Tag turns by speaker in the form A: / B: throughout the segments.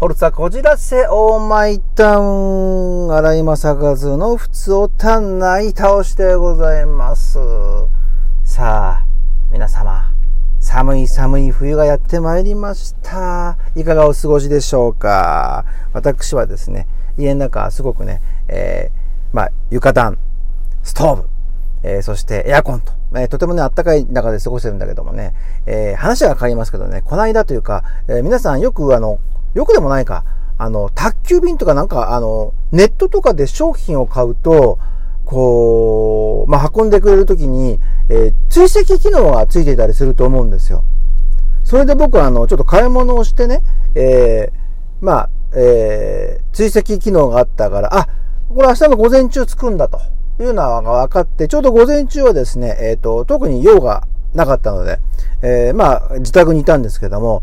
A: 物はこじらせオーマイタウン。荒井正和の普通を単内倒しでございます。さあ、皆様、寒い寒い冬がやってまいりました。いかがお過ごしでしょうか私はですね、家の中すごくね、えー、まあ、床暖、ストーブ、えー、そしてエアコンと、えー、とてもね、暖かい中で過ごしてるんだけどもね、えー、話は変わりますけどね、この間というか、えー、皆さんよくあの、よくでもないか、あの、宅急便とかなんか、あの、ネットとかで商品を買うと、こう、まあ、運んでくれるときに、えー、追跡機能がついていたりすると思うんですよ。それで僕はあの、ちょっと買い物をしてね、えー、まあ、えー、追跡機能があったから、あ、これ明日の午前中着くんだというのが分かって、ちょうど午前中はですね、えっ、ー、と、特に用がなかったので、えー、まあ、自宅にいたんですけども、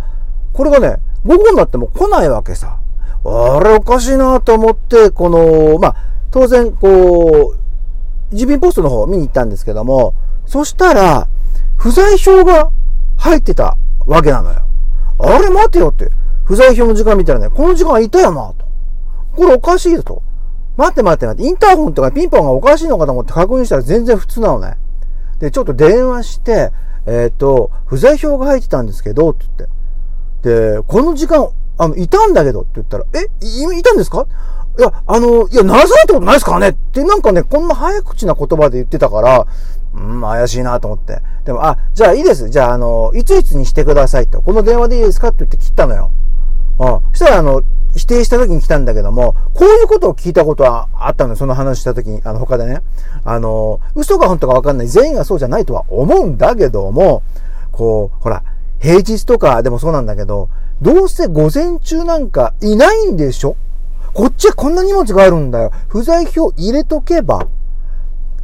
A: これがね、午後になっても来ないわけさ。あれおかしいなと思って、この、まあ、当然、こう、郵便ポストの方を見に行ったんですけども、そしたら、不在票が入ってたわけなのよ。あれ待てよって。不在票の時間見たらね、この時間いたよなと。これおかしいと。待って待って待って、インターホンとかピンポンがおかしいのかと思って確認したら全然普通なのね。で、ちょっと電話して、えっ、ー、と、不在票が入ってたんですけど、って言って。で、この時間、あの、いたんだけどって言ったら、え、い、いたんですか？いや、あの、いや、なされたことないですからねって、なんかね、こんな早口な言葉で言ってたから、うん、怪しいなと思って。でも、あ、じゃあいいです。じゃあ、あの、いついつにしてくださいと。この電話でいいですかって言って切ったのよ。あそしたら、あの、否定した時に来たんだけども、こういうことを聞いたことはあったのよ。その話した時に、あの、他でね。あの、嘘が本当かわかんない。全員がそうじゃないとは思うんだけども、こう、ほら、平日とかでもそうなんだけど、どうせ午前中なんかいないんでしょ？こっちはこんな荷物があるんだよ。不在票入れとけば、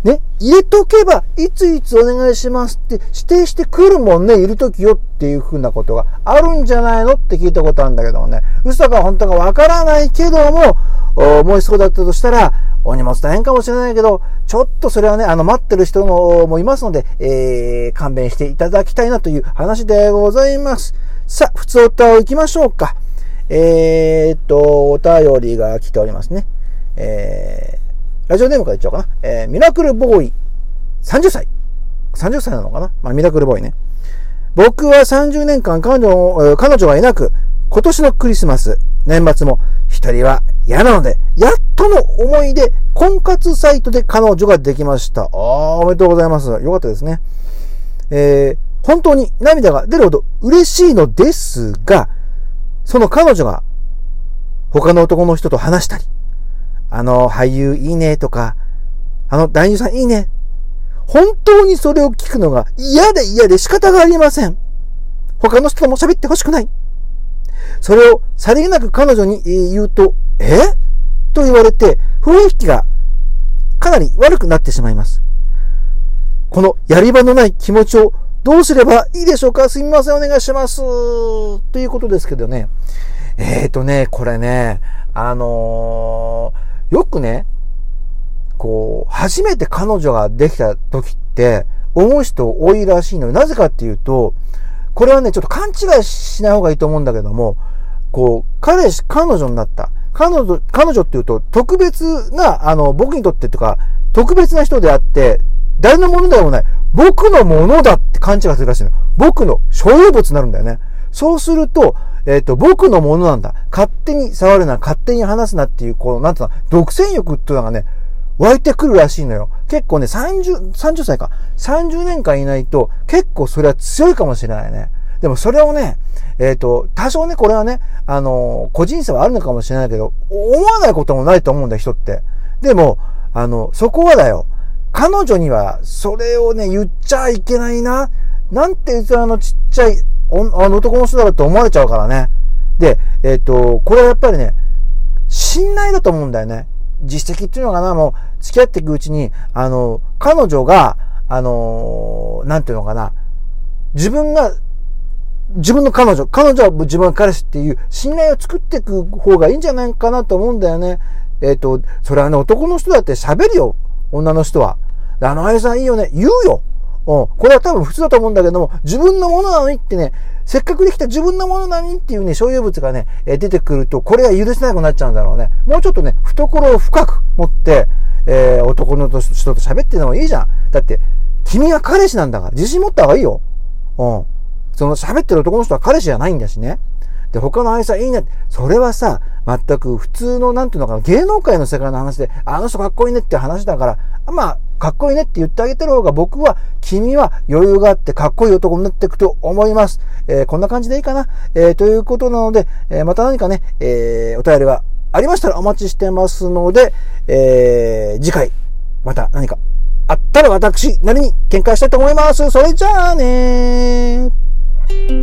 A: ね、入れとけば、いついつお願いしますって指定してくるもんね、いるときよっていうふうなことがあるんじゃないのって聞いたことあるんだけどもね、嘘か本当かわからないけども、思いそうだったとしたら、お荷物大変かもしれないけど、ちょっとそれはね、あの、待ってる人ももいますので、えー、勘弁していただきたいなという話でございます。さあ、普通お歌を行きましょうか。えー、っと、お便りが来ておりますね。えー、ラジオネームから言っちゃおうかな。えー、ミラクルボーイ、30歳。30歳なのかなまあ、ミラクルボーイね。僕は30年間彼女、彼女がいなく、今年のクリスマス、年末も一人は嫌なので、やっとの思いで婚活サイトで彼女ができました。ああ、おめでとうございます。よかったですね。えー、本当に涙が出るほど嬉しいのですが、その彼女が他の男の人と話したり、あの俳優いいねとか、あの男優さんいいね。本当にそれを聞くのが嫌で嫌で仕方がありません。他の人とも喋ってほしくない。それをさりげなく彼女に言うと、え？と言われて、雰囲気がかなり悪くなってしまいます。このやり場のない気持ちをどうすればいいでしょうか？すみません、お願いします。ということですけどね。えっ、ー、とね、これね、あのー、よくね、こう、初めて彼女ができた時って、思う人多いらしいのよ。なぜかっていうと、これはね、ちょっと勘違いしない方がいいと思うんだけども、こう、彼氏、彼女になった。彼女、彼女っていうと、特別な、あの、僕にとってとか、特別な人であって、誰のものでもない。僕のものだって勘違いするらしいの。僕の所有物になるんだよね。そうすると、えっ、ー、と、僕のものなんだ。勝手に触るな、勝手に話すなっていう、こう、なんていうの、独占欲っていうのがね、湧いてくるらしいのよ。結構ね、30、30歳か。30年間いないと、結構それは強いかもしれないね。でもそれをね、えっ、ー、と、多少ね、これはね、あのー、個人差はあるのかもしれないけど、思わないこともないと思うんだよ、人って。でも、あの、そこはだよ。彼女には、それをね、言っちゃいけないな。なんて器のちっちゃい、あの男の人だろって思われちゃうからね。で、えっ、ー、と、これはやっぱりね、信頼だと思うんだよね。実績っていうのかな、もう、付き合っていくうちに、あの、彼女が、あの、なんていうのかな、自分が、自分の彼女、彼女は自分の彼氏っていう信頼を作っていく方がいいんじゃないかなと思うんだよね。えっ、ー、と、それはね、男の人だって喋るよ。女の人は。あの、あやさんいいよね。言うよ。うん。これは多分普通だと思うんだけども、自分のものなのにってね、せっかくできた自分のものなのにっていうね、所有物がね、え出てくると、これが許せなくなっちゃうんだろうね。もうちょっとね、懐を深く持って、えー、男の人と喋ってるのもいいじゃん。だって、君は彼氏なんだから、自信持った方がいいよ。うん。その喋ってる男の人は彼氏じゃないんだしね。で、他の愛さんいいね。それはさ、全く普通の、なんていうのかな、芸能界の世界の話で、あの人かっこいいねって話だから、まあ、かっこいいねって言ってあげてる方が僕は、君は余裕があってかっこいい男になっていくと思います。えー、こんな感じでいいかな？えー、ということなので、えー、また何かね、えお便りがありましたらお待ちしてますので、え次回、また何かあったら私なりに見解したいと思います。それじゃあねー。